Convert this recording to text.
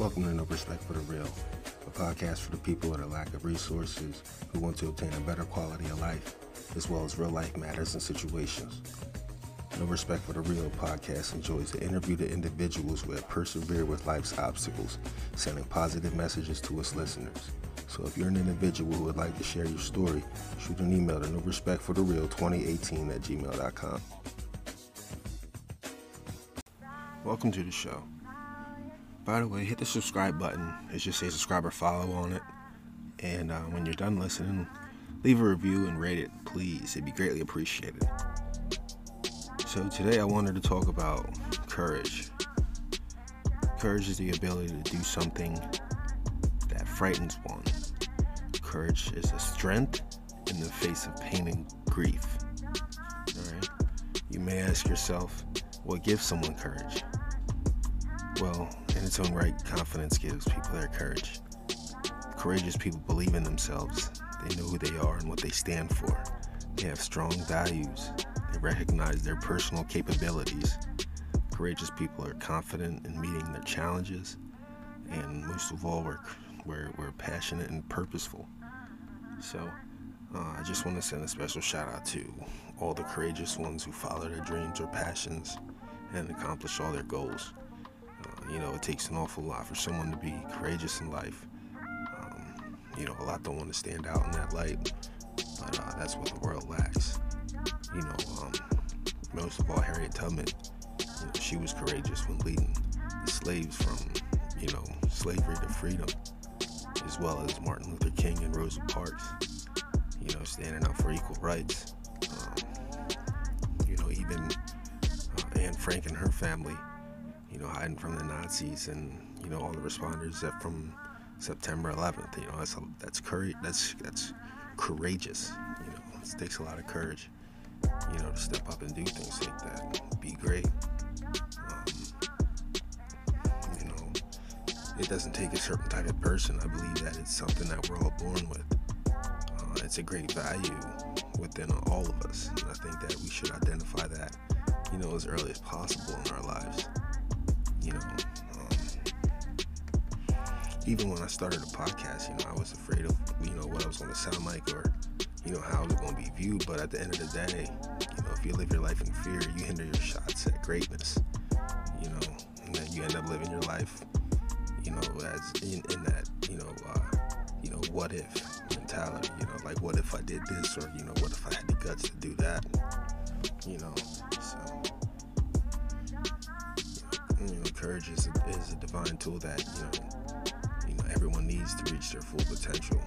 Welcome to No Respect for the Real, a podcast for the people with a lack of resources who want to obtain a better quality of life, as well as real life matters and situations. No Respect for the Real podcast enjoys to interview the individuals who have persevered with life's obstacles, sending positive messages to its listeners. So if you're an individual who would like to share your story, shoot an email to no respect for the real 2018 at gmail.com. Welcome to the show. By the way, hit the subscribe button. It just says subscribe or follow on it. And uh, when you're done listening, leave a review and rate it, please. It'd be greatly appreciated. So today I wanted to talk about courage. Courage is the ability to do something that frightens one. Courage is a strength in the face of pain and grief. Alright? You may ask yourself, what gives someone courage? Well, in its own right, confidence gives people their courage. Courageous people believe in themselves. They know who they are and what they stand for. They have strong values. They recognize their personal capabilities. Courageous people are confident in meeting their challenges. And most of all, we're, we're, we're passionate and purposeful. So, uh, I just want to send a special shout out to all the courageous ones who follow their dreams or passions and accomplish all their goals. Uh, you know, it takes an awful lot for someone to be courageous in life. Um, you know, a lot don't want to stand out in that light, but uh, that's what the world lacks. You know, um, most of all, Harriet Tubman, you know, she was courageous when leading the slaves from, you know, slavery to freedom, as well as Martin Luther King and Rosa Parks, you know, standing up for equal rights. Um, you know, even uh, Anne Frank and her family you know, hiding from the Nazis and you know all the responders that from September 11th. You know, that's a, that's courage. That's that's courageous. You know, it takes a lot of courage. You know, to step up and do things like that. Be great. Um, you know, it doesn't take a certain type of person. I believe that it's something that we're all born with. Uh, it's a great value within all of us, and I think that we should identify that, you know, as early as possible in our lives even when I started a podcast, you know, I was afraid of, you know, what I was going to sound like or, you know, how it was going to be viewed. But at the end of the day, you know, if you live your life in fear, you hinder your shots at greatness, you know, and then you end up living your life, you know, as in, in that, you know, uh, you know, what if mentality, you know, like what if I did this or, you know, what if I had the guts to do that, you know, so you know, courage is a, is a divine tool that you know, you know everyone needs to reach their full potential.